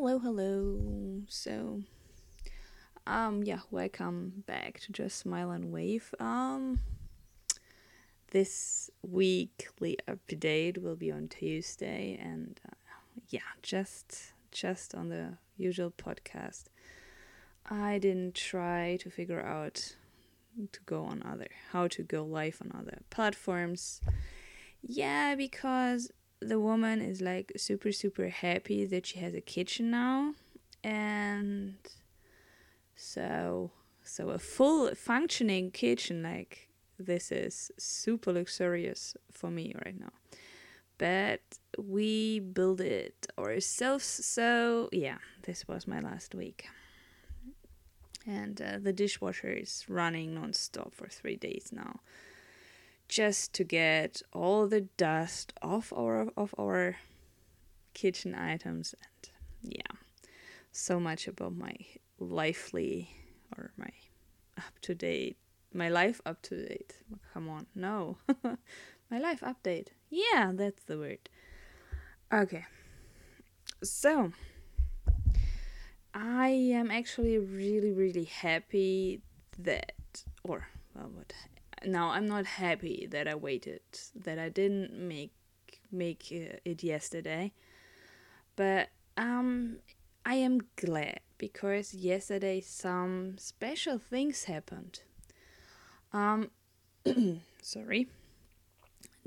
Hello, hello. So, um, yeah, welcome back to Just Smile and Wave. Um, this weekly update will be on Tuesday, and uh, yeah, just just on the usual podcast. I didn't try to figure out to go on other how to go live on other platforms. Yeah, because the woman is like super super happy that she has a kitchen now and so so a full functioning kitchen like this is super luxurious for me right now. But we build it ourselves so yeah this was my last week. And uh, the dishwasher is running non-stop for three days now just to get all the dust off our of our kitchen items and yeah so much about my lively or my up to date my life up to date come on no. My life update. Yeah that's the word. Okay. So i am actually really really happy that or well what now I'm not happy that I waited, that I didn't make make it yesterday, but um, I am glad because yesterday some special things happened. Um, sorry.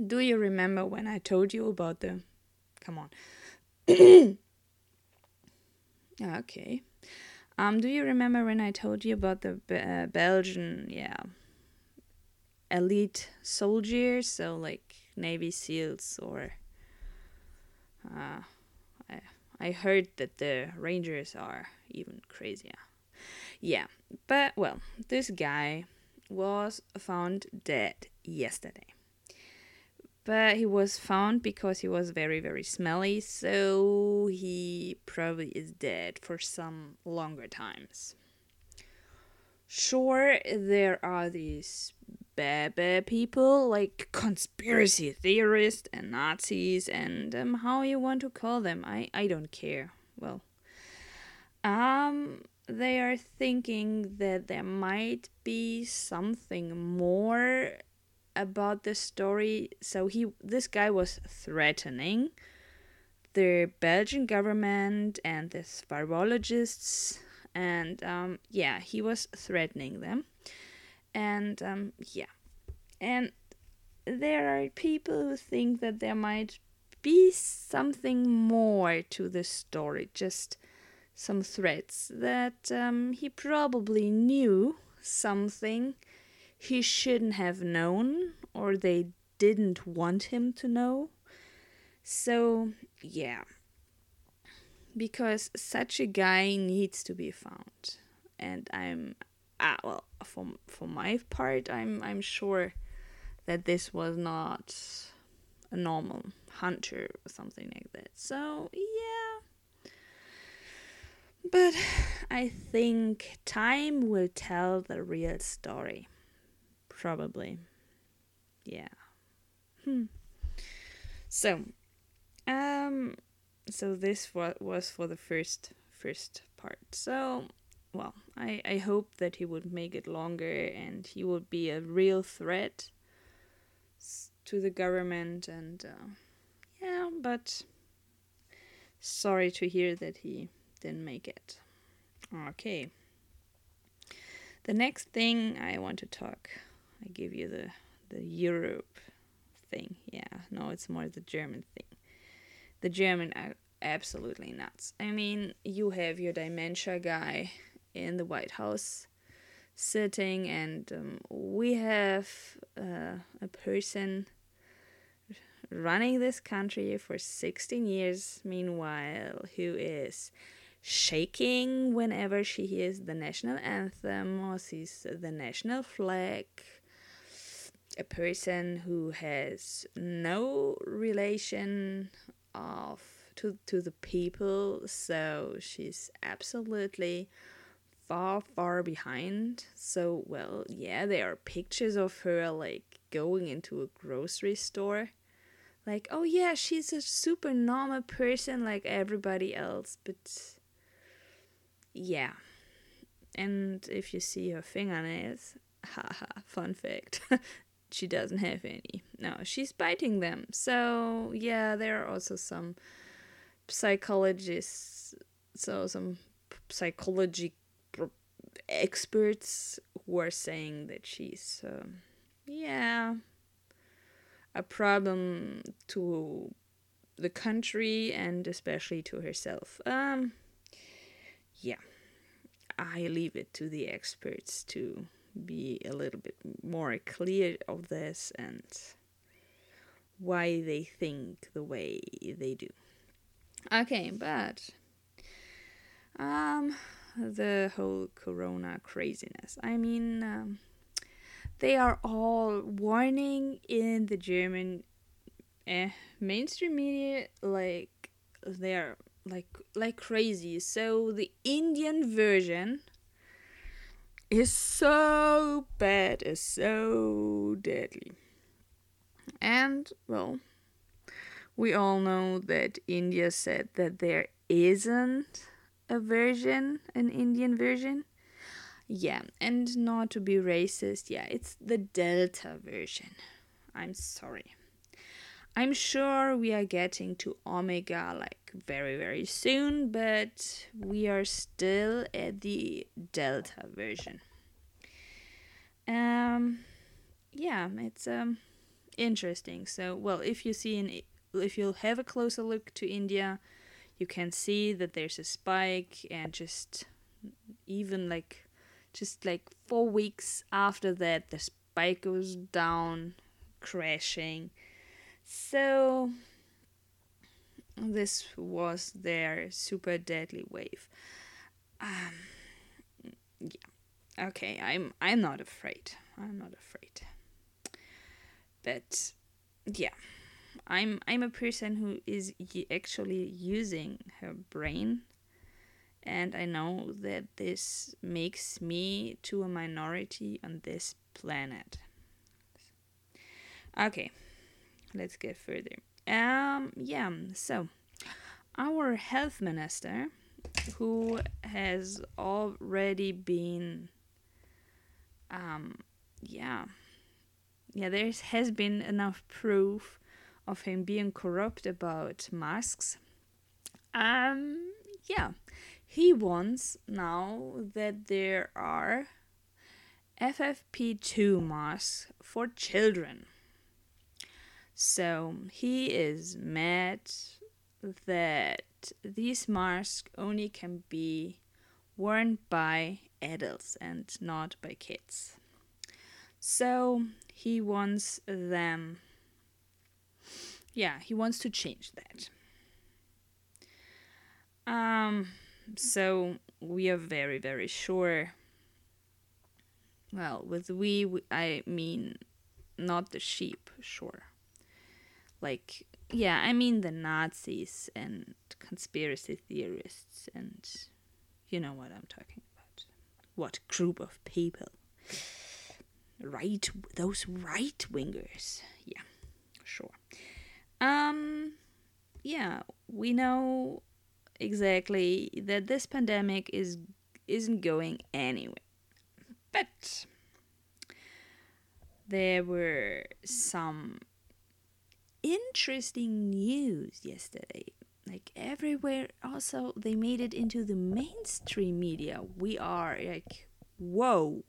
Do you remember when I told you about the? Come on. okay. Um, do you remember when I told you about the uh, Belgian, yeah, elite soldiers, so like Navy SEALs or uh, I, I heard that the Rangers are even crazier. Yeah, but well, this guy was found dead yesterday. But he was found because he was very, very smelly, so he probably is dead for some longer times. Sure, there are these bad, bad people like conspiracy theorists and Nazis and um, how you want to call them. I, I don't care. Well, um, they are thinking that there might be something more about the story. So he, this guy was threatening the Belgian government and the virologists, and um, yeah, he was threatening them and um, yeah. And there are people who think that there might be something more to the story just some threads that um, he probably knew something he shouldn't have known or they didn't want him to know. So yeah. Because such a guy needs to be found. And i'm uh, well, for for my part, I'm I'm sure that this was not a normal hunter or something like that. So yeah. But I think time will tell the real story. Probably. Yeah. Hmm. So, um, so this was was for the first first part. So well, I, I hope that he would make it longer and he would be a real threat to the government and uh, yeah, but sorry to hear that he didn't make it. Okay. The next thing I want to talk, I give you the the Europe thing. Yeah, no, it's more the German thing. The German are absolutely nuts. I mean, you have your dementia guy in the White House sitting, and um, we have uh, a person running this country for 16 years, meanwhile, who is shaking whenever she hears the national anthem or sees the national flag. A person who has no relation of to to the people, so she's absolutely far, far behind. So, well, yeah, there are pictures of her like going into a grocery store. Like, oh yeah, she's a super normal person like everybody else, but yeah. And if you see her fingernails, haha, fun fact, she doesn't have any. No, she's biting them. So, yeah, there are also some psychologists, so some psychology experts who are saying that she's, um, yeah, a problem to the country and especially to herself. Um, yeah, I leave it to the experts to be a little bit more clear of this and why they think the way they do. Okay, but um, the whole corona craziness. I mean, um, they are all warning in the German eh, mainstream media like they're like like crazy. So the Indian version is so bad, is so deadly. And well, we all know that India said that there isn't a version, an Indian version. Yeah, and not to be racist, yeah, it's the Delta version. I'm sorry. I'm sure we are getting to Omega like very, very soon, but we are still at the Delta version. Um, yeah, it's um interesting. So, well, if you see an, if you have a closer look to India, you can see that there's a spike, and just even like just like four weeks after that, the spike goes down, crashing. So, this was their super deadly wave. Um, yeah. Okay, I'm I'm not afraid. I'm not afraid. But yeah, I'm I'm a person who is actually using her brain and I know that this makes me to a minority on this planet. Okay, let's get further. Um, yeah, so our health minister, who has already been, um, yeah, yeah, there has been enough proof of him being corrupt about masks. Um, yeah, he wants now that there are FFP2 masks for children. So he is mad that these masks only can be worn by adults and not by kids. So he wants them. Yeah, he wants to change that. Um, so we are very, very sure. Well, with we, I mean not the sheep, sure. Like, yeah, I mean the Nazis and conspiracy theorists, and you know what I'm talking about. What group of people? Right, those right wingers. Yeah, sure. Um, yeah, we know exactly that this pandemic is isn't going anywhere. But there were some interesting news yesterday. Like everywhere also they made it into the mainstream media. We are like whoa.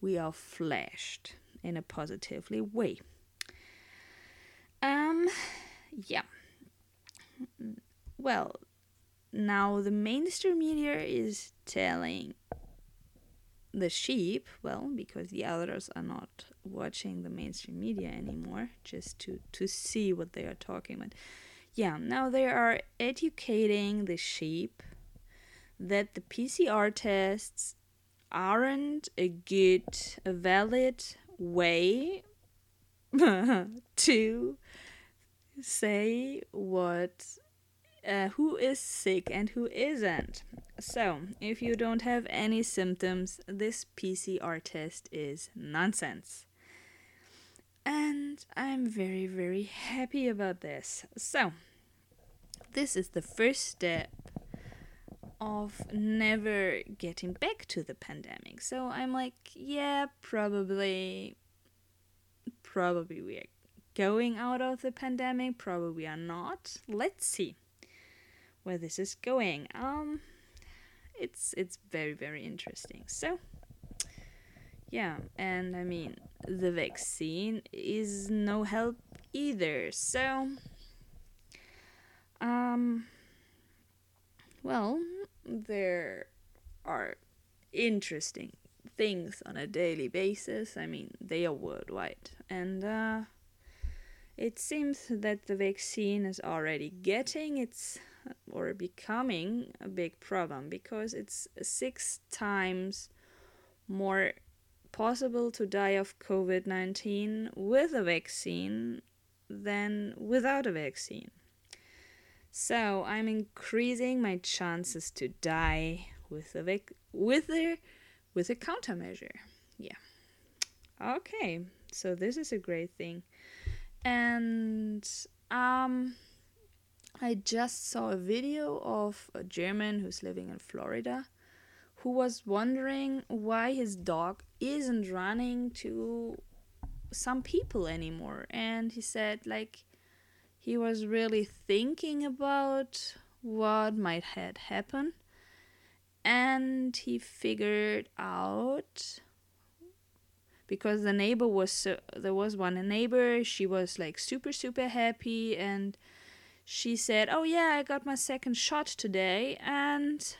We are flashed in a positively way. Um yeah. Well, now, the mainstream media is telling the sheep, well, because the others are not watching the mainstream media anymore, just to, to see what they are talking about. Yeah, now they are educating the sheep that the PCR tests aren't a good, a valid way to say what uh, who is sick and who isn't. So, if you don't have any symptoms, this PCR test is nonsense. And I'm very, very happy about this. So, this is the first step of never getting back to the pandemic. So I'm like, yeah, probably probably we are going out of the pandemic, probably are not. Let's see where this is going. Um it's it's very very interesting. So yeah, and I mean the vaccine is no help either. So um well, there are interesting things on a daily basis. I mean, they are worldwide. And uh, it seems that the vaccine is already getting its or becoming a big problem because it's six times more possible to die of COVID 19 with a vaccine than without a vaccine. So I'm increasing my chances to die with a vac- with a with a countermeasure. Yeah. Okay. So this is a great thing. And um I just saw a video of a German who's living in Florida who was wondering why his dog isn't running to some people anymore. And he said like he was really thinking about what might had happened and he figured out because the neighbor was so, there was one a neighbor she was like super super happy and she said oh yeah i got my second shot today and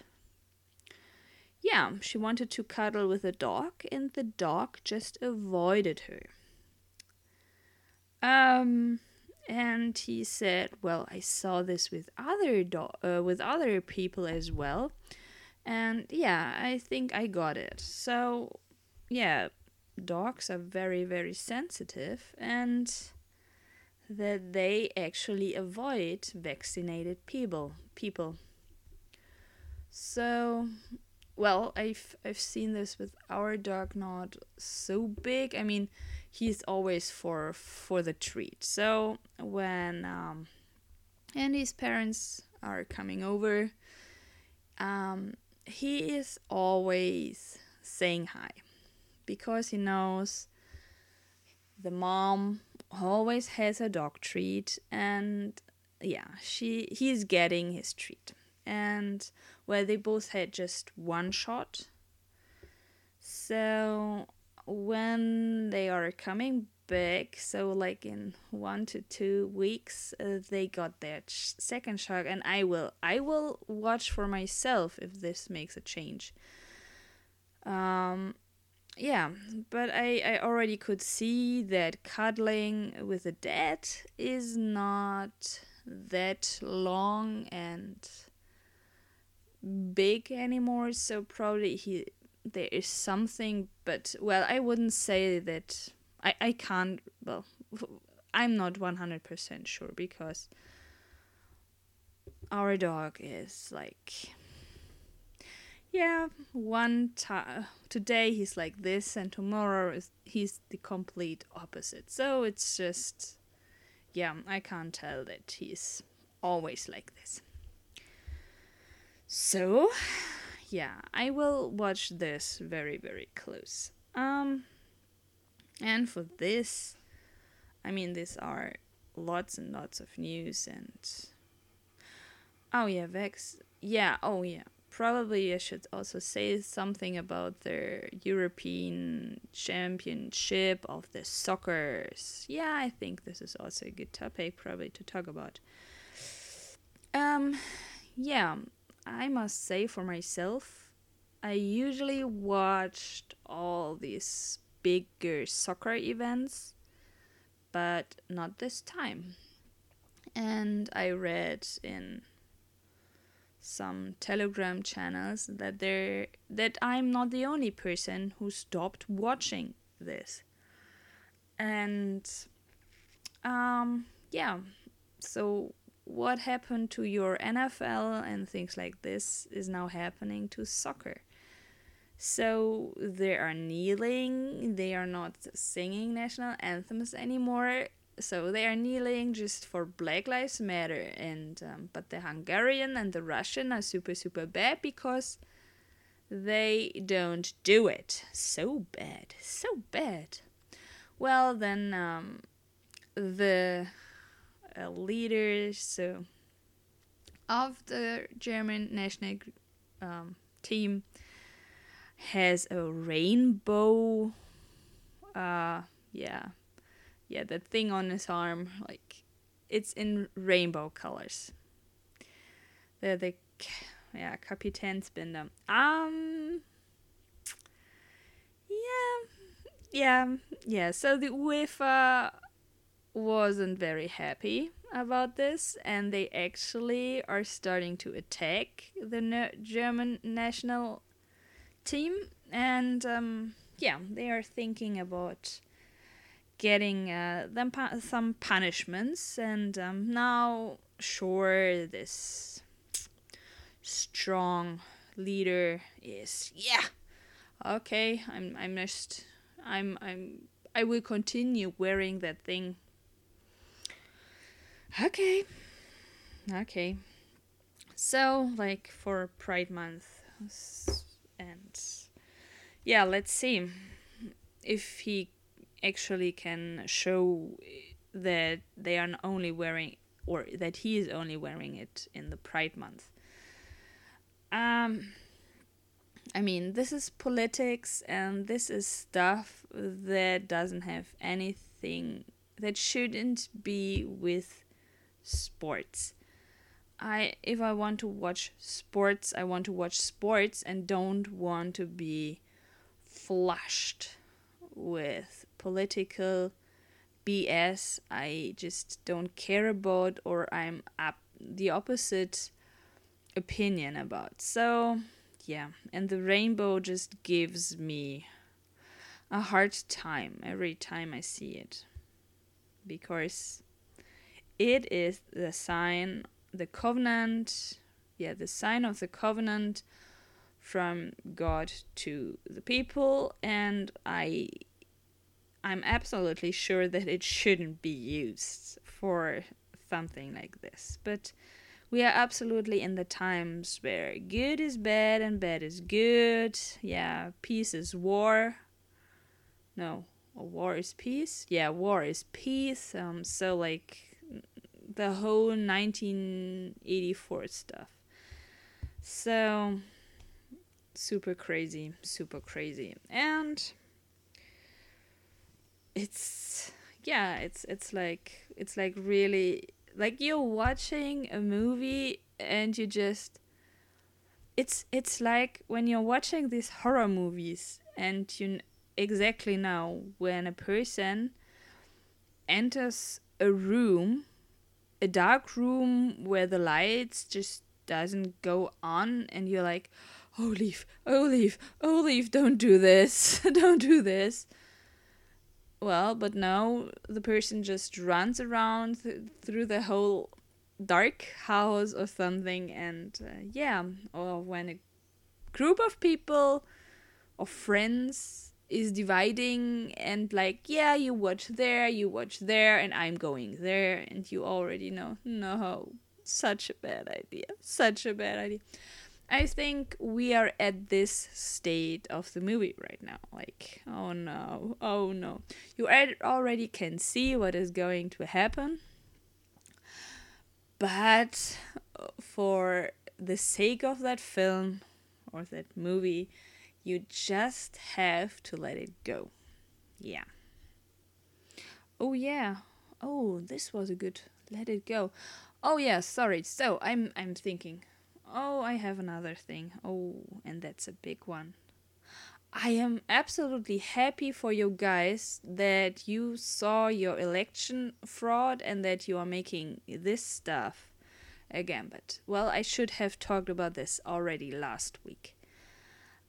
yeah she wanted to cuddle with the dog and the dog just avoided her um and he said, "Well, I saw this with other do- uh, with other people as well, and yeah, I think I got it." So, yeah, dogs are very very sensitive, and that they actually avoid vaccinated people. People. So, well, I've I've seen this with our dog, not so big. I mean he's always for for the treat. So when um, Andy's parents are coming over, um, he is always saying hi because he knows the mom always has a dog treat and yeah she he's getting his treat. And well they both had just one shot. So when they are coming back, so like in one to two weeks, uh, they got their second shot, and I will I will watch for myself if this makes a change. Um, yeah, but I I already could see that cuddling with a dad is not that long and big anymore so probably he there is something, but well, I wouldn't say that. I, I can't. Well, I'm not 100% sure because our dog is like. Yeah, one time today he's like this, and tomorrow is he's the complete opposite. So it's just, yeah, I can't tell that he's always like this. So, yeah, I will watch this very, very close. Um, and for this, I mean, these are lots and lots of news and. Oh yeah, Vex. Yeah, oh yeah. Probably I should also say something about the European Championship of the Soccers. Yeah, I think this is also a good topic probably to talk about. Um, yeah, I must say for myself, I usually watched all these bigger soccer events, but not this time. And I read in some telegram channels that there that I'm not the only person who stopped watching this. And um yeah, so what happened to your NFL and things like this is now happening to soccer. So they are kneeling, they are not singing national anthems anymore. So they are kneeling just for Black Lives Matter, and um, but the Hungarian and the Russian are super super bad because they don't do it. So bad, so bad. Well, then um, the uh, leaders so of the German national um, team has a rainbow. Uh, yeah yeah, that thing on his arm, like it's in rainbow colors. The the yeah, Kapitänsbinde. Um yeah, yeah, yeah. So the UEFA wasn't very happy about this, and they actually are starting to attack the German national team, and um, yeah, they are thinking about getting uh, them some punishments, and um, now, sure, this strong leader is yeah, okay. I'm I'm just I'm I'm I will continue wearing that thing. Okay, okay. So like for Pride Month, and yeah, let's see if he actually can show that they are only wearing or that he is only wearing it in the Pride month. Um, I mean, this is politics and this is stuff that doesn't have anything that shouldn't be with sports. I if I want to watch sports, I want to watch sports and don't want to be flushed with political BS I just don't care about or I'm up the opposite opinion about. So, yeah, and the rainbow just gives me a hard time every time I see it because it is the sign, the covenant, yeah, the sign of the covenant from God to the people, and I I'm absolutely sure that it shouldn't be used for something like this. But we are absolutely in the times where good is bad and bad is good. Yeah, peace is war. No, war is peace. Yeah, war is peace. Um, so like the whole 1984 stuff. So super crazy, super crazy, and it's yeah it's it's like it's like really like you're watching a movie and you just it's it's like when you're watching these horror movies and you exactly know when a person enters a room a dark room where the lights just doesn't go on and you're like oh leave oh leave oh leave don't do this don't do this well, but now the person just runs around th- through the whole dark house or something, and uh, yeah, or when a group of people or friends is dividing and like yeah you watch there you watch there and i'm going there and you already know no such a bad idea such a bad idea I think we are at this state of the movie right now. Like, oh no, oh no. You already can see what is going to happen. But uh, for the sake of that film or that movie, you just have to let it go. Yeah. Oh yeah. Oh, this was a good let it go. Oh yeah, sorry. So, I'm I'm thinking Oh, I have another thing. Oh, and that's a big one. I am absolutely happy for you guys that you saw your election fraud and that you are making this stuff again. But, well, I should have talked about this already last week.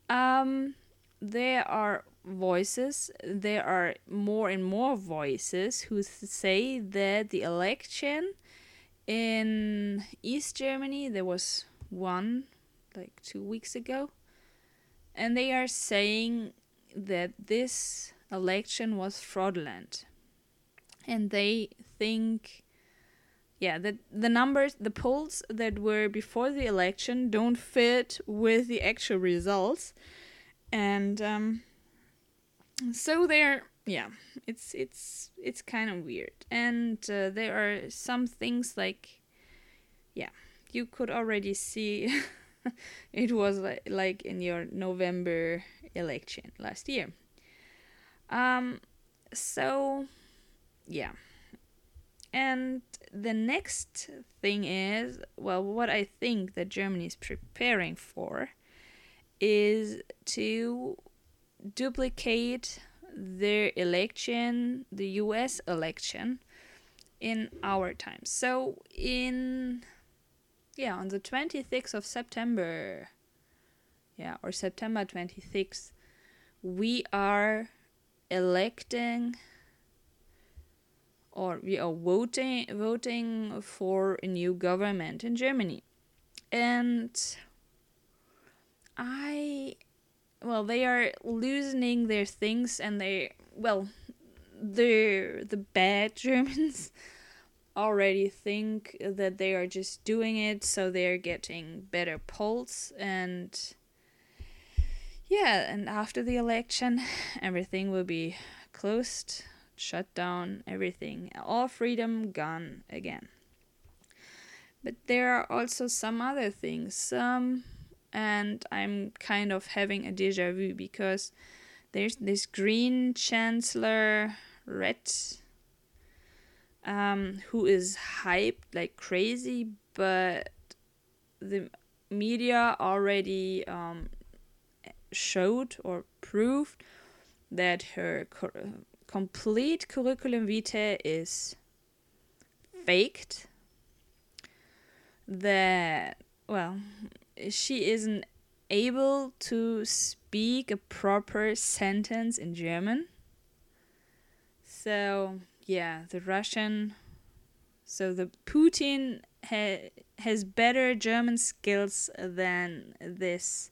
Um, there are voices, there are more and more voices who say that the election in East Germany, there was one like two weeks ago, and they are saying that this election was fraudulent, and they think yeah that the numbers the polls that were before the election don't fit with the actual results. And um, so they're yeah it's it's it's kind of weird. And uh, there are some things like yeah you could already see it was like, in your november election last year um so yeah and the next thing is well what i think that germany is preparing for is to duplicate their election, the US election, in our time. So, in, yeah, on the 26th of September, yeah, or September 26th, we are electing or we are voting voting for a new government in Germany. And I well, they are loosening their things and they well, the the bad Germans already think that they are just doing it so they're getting better polls and yeah, and after the election everything will be closed, shut down, everything, all freedom gone again. But there are also some other things. Um and I'm kind of having a deja vu because there's this green chancellor red um, who is hyped like crazy, but the media already um, showed or proved that her co- complete curriculum vitae is faked. That, well, she isn't able to speak a proper sentence in German. So, yeah, the Russian. So, the Putin ha- has better German skills than this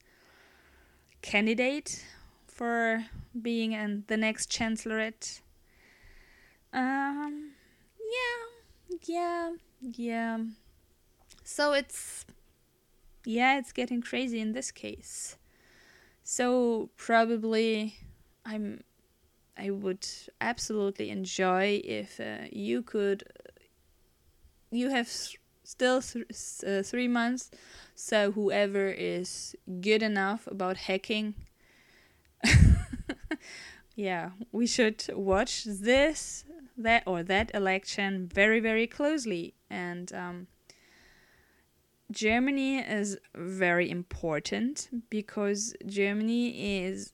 candidate for being an, the next chancellorate. Um, yeah, yeah, yeah. So it's yeah, it's getting crazy in this case. So probably I'm I would absolutely enjoy if uh, you could you have still th- uh, 3 months so whoever is good enough about hacking yeah, we should watch this that or that election very very closely. And um Germany is very important because Germany is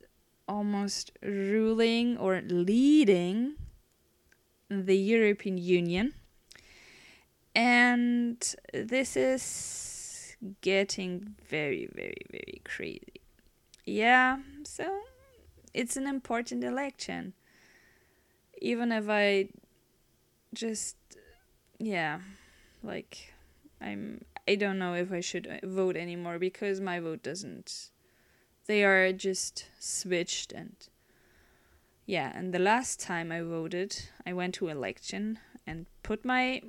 almost ruling or leading the European Union. And this is getting very, very, very crazy. Yeah, so it's an important election. Even if I just, yeah, like, I'm I don't know if I should vote anymore because my vote doesn't. They are just switched and. Yeah, and the last time I voted, I went to election and put my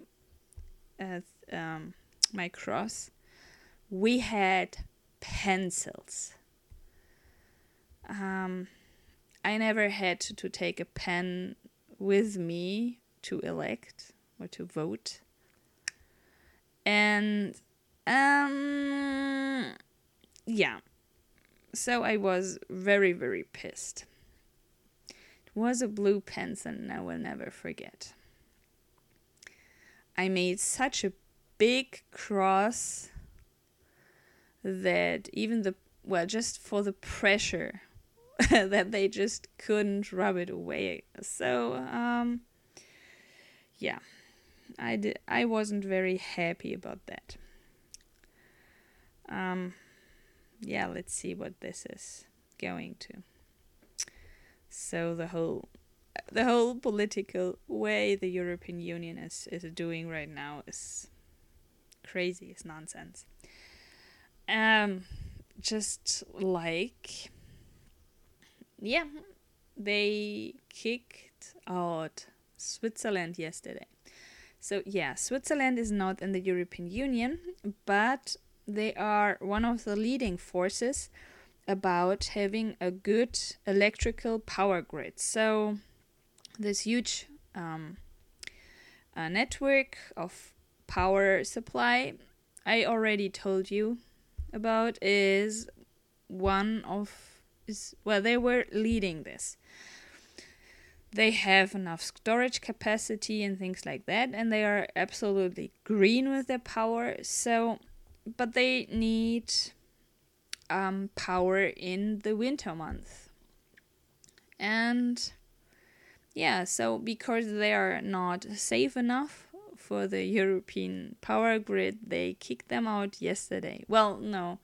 uh, um, my cross. We had pencils. Um, I never had to, take a pen with me to elect or to vote. And um yeah. So I was very very pissed. It was a blue pencil and I will never forget. I made such a big cross that even the well just for the pressure that they just couldn't rub it away. So um yeah. I did I wasn't very happy about that. Um yeah, let's see what this is going to. So the whole the whole political way the European Union is is doing right now is crazy, it's nonsense. Um just like yeah, they kicked out Switzerland yesterday. So, yeah, Switzerland is not in the European Union, but they are one of the leading forces about having a good electrical power grid. So, this huge um, uh, network of power supply I already told you about is one of is well they were leading this they have enough storage capacity and things like that and they are absolutely green with their power so but they need um, power in the winter months. And yeah so because they are not safe enough for the european power grid they kicked them out yesterday. Well no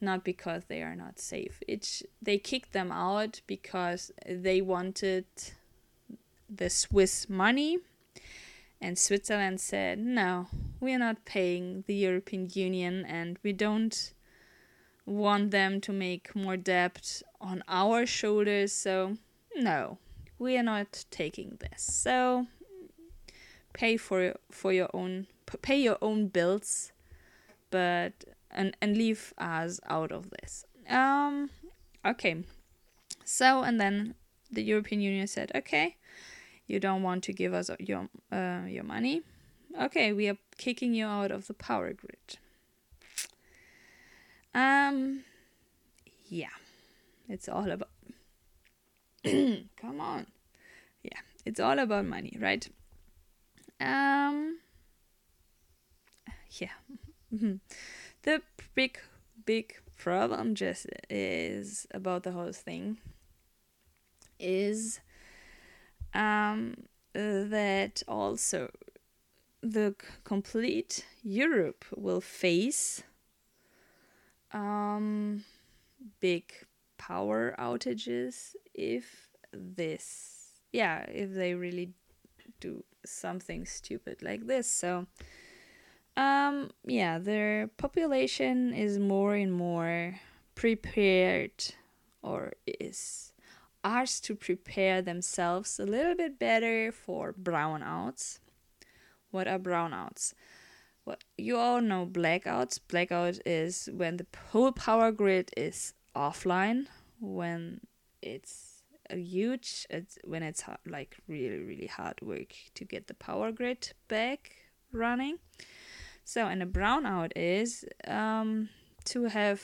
not because they are not safe. It's they kicked them out because they wanted the Swiss money. And Switzerland said, no, we're not paying the European Union and we don't want them to make more debt on our shoulders. So, no, we are not taking this. So, pay for for your own pay your own bills, but and and leave us out of this. Um, okay. So and then the European Union said, okay, you don't want to give us your uh, your money? Okay we are kicking you out of the power grid. Um yeah it's all about come on. Yeah it's all about money right? Um yeah. The big big problem just is about the whole thing is um, that also the complete Europe will face um, big power outages if this, yeah, if they really do something stupid like this. So, um, yeah, their population is more and more prepared or is asked to prepare themselves a little bit better for brownouts. What are brownouts? Well, you all know blackouts. Blackout is when the whole power grid is offline, when it's a huge, it's when it's hard, like really, really hard work to get the power grid back running. So, and a brownout is um, to have,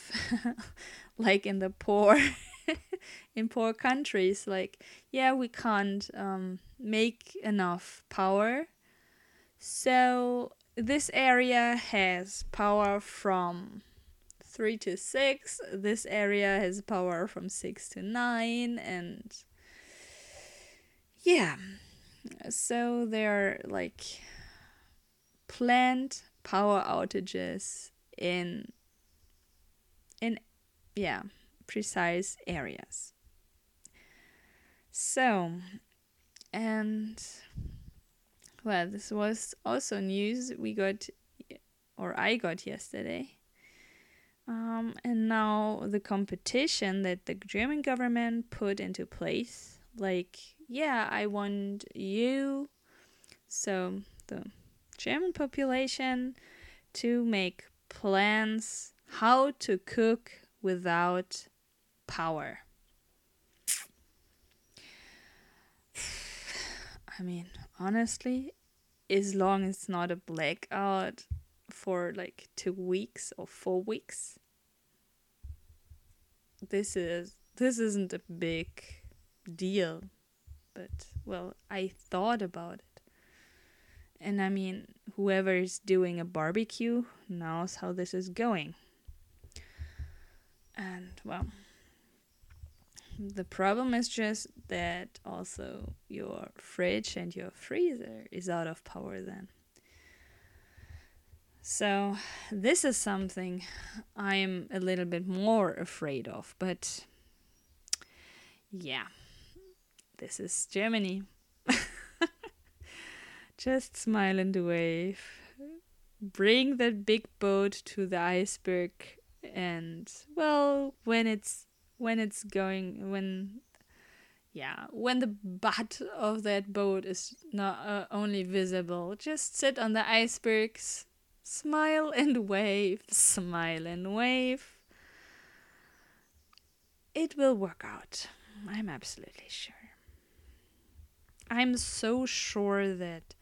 like in the poor in poor countries like yeah we can't um, make enough power. So this area has power from 3 to 6 this area has power from 6 to 9 and yeah. So there are like planned power outages in in yeah precise areas. So, and well, this was also news we got, or I got yesterday. Um, and now the competition that the German government put into place, like, yeah, I want you, so the German population, to make plans how to cook without power. I mean, honestly, as long as it's not a blackout for like two weeks or four weeks, this is this isn't a big deal. But well, I thought about it. And I mean, whoever is doing a barbecue knows how this is going. And well, the problem is just that also your fridge and your freezer is out of power then. So, this is something I'm a little bit more afraid of, but yeah, this is Germany. Just smile and wave. Bring that big boat to the iceberg, and well, when it's when it's going when yeah, when the butt of that boat is not uh, only visible, just sit on the icebergs, smile and wave, smile and wave. It will work out. I'm absolutely sure. I'm so sure that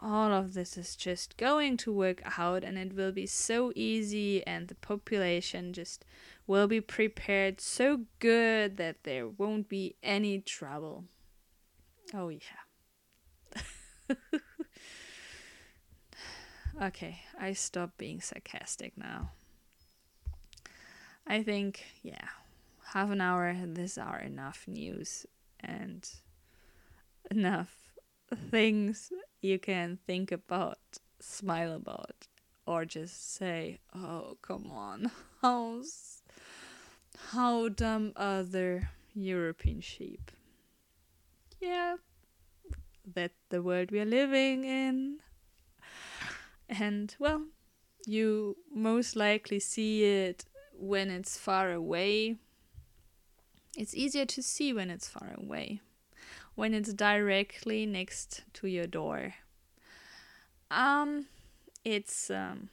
all of this is just going to work out and it will be so easy and the population just will be prepared so good that there won't be any trouble. Oh, yeah. okay, I stop being sarcastic now. I think, yeah, half an hour, this are enough news and enough things you can think about, smile about, or just say, oh, come on, how, how dumb are the European sheep? Yeah, that's the world we are living in. And, well, you most likely see it when it's far away. It's easier to see when it's far away when it's directly next to your door. Um, it's um,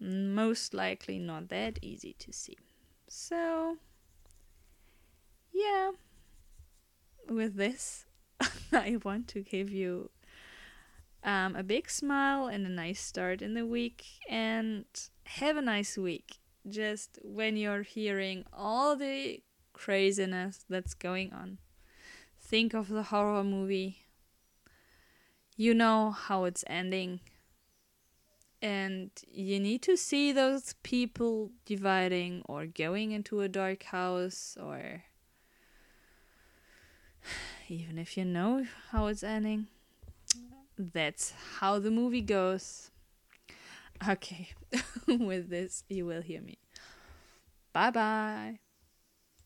most likely not that easy to see. So, yeah, with this, I want to give you um, a big smile and a nice start in the week and have a nice week. Just when you're hearing all the craziness that's going on think of the horror movie. You know how it's ending. And you need to see those people dividing or going into a dark house or even if you know how it's ending. That's how the movie goes. Okay, with this, you will hear me. Bye bye.